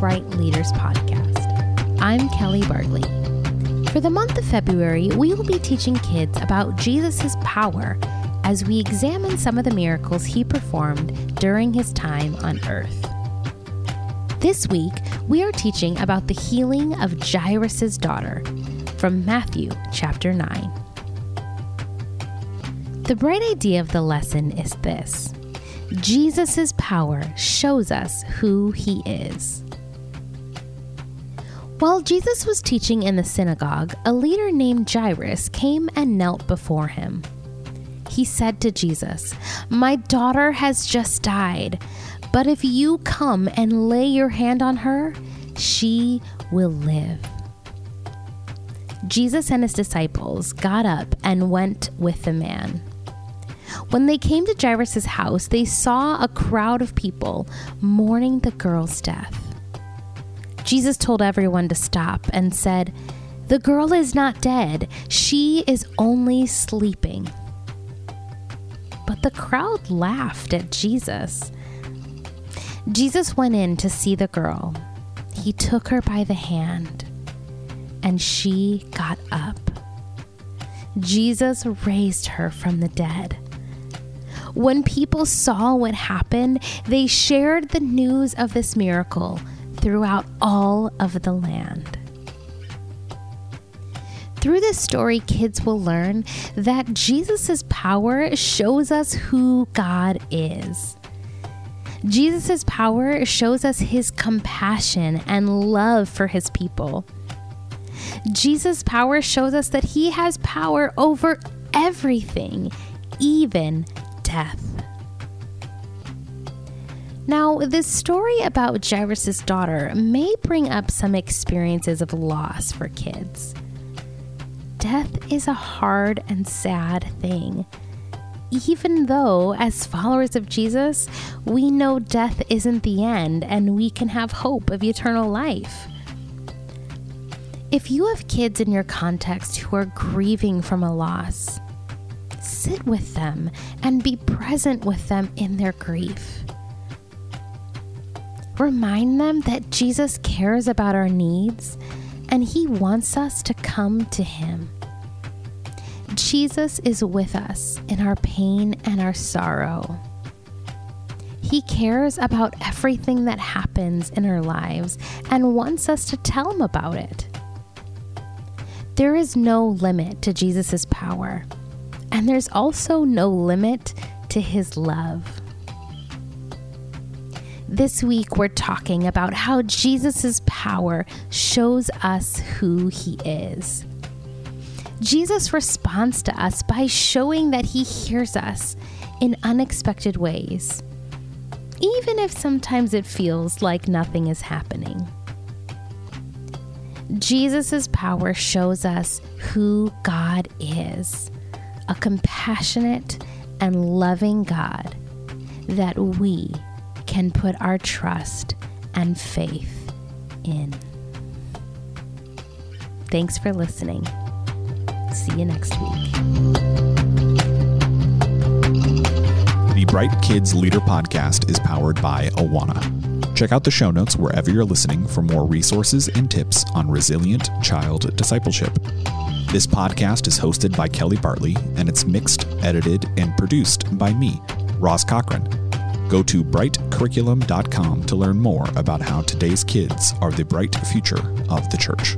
Bright Leaders podcast. I'm Kelly Bartley. For the month of February, we will be teaching kids about Jesus' power as we examine some of the miracles he performed during his time on earth. This week, we are teaching about the healing of Jairus' daughter from Matthew chapter 9. The bright idea of the lesson is this Jesus' power shows us who he is. While Jesus was teaching in the synagogue, a leader named Jairus came and knelt before him. He said to Jesus, My daughter has just died, but if you come and lay your hand on her, she will live. Jesus and his disciples got up and went with the man. When they came to Jairus' house, they saw a crowd of people mourning the girl's death. Jesus told everyone to stop and said, The girl is not dead, she is only sleeping. But the crowd laughed at Jesus. Jesus went in to see the girl. He took her by the hand, and she got up. Jesus raised her from the dead. When people saw what happened, they shared the news of this miracle throughout all of the land. Through this story, kids will learn that Jesus' power shows us who God is. Jesus' power shows us his compassion and love for his people. Jesus' power shows us that he has power over everything, even death. Now, this story about Jairus' daughter may bring up some experiences of loss for kids. Death is a hard and sad thing. Even though, as followers of Jesus, we know death isn't the end and we can have hope of eternal life. If you have kids in your context who are grieving from a loss, sit with them and be present with them in their grief. Remind them that Jesus cares about our needs and he wants us to come to him. Jesus is with us in our pain and our sorrow. He cares about everything that happens in our lives and wants us to tell him about it. There is no limit to Jesus' power. And there's also no limit to his love. This week, we're talking about how Jesus' power shows us who he is. Jesus responds to us by showing that he hears us in unexpected ways, even if sometimes it feels like nothing is happening. Jesus' power shows us who God is a compassionate and loving God that we can put our trust and faith in. Thanks for listening. See you next week. The Bright Kids Leader Podcast is powered by Awana. Check out the show notes wherever you're listening for more resources and tips on resilient child discipleship. This podcast is hosted by Kelly Bartley and it's mixed, edited, and produced by me, Ross Cochran. Go to brightcurriculum.com to learn more about how today's kids are the bright future of the church.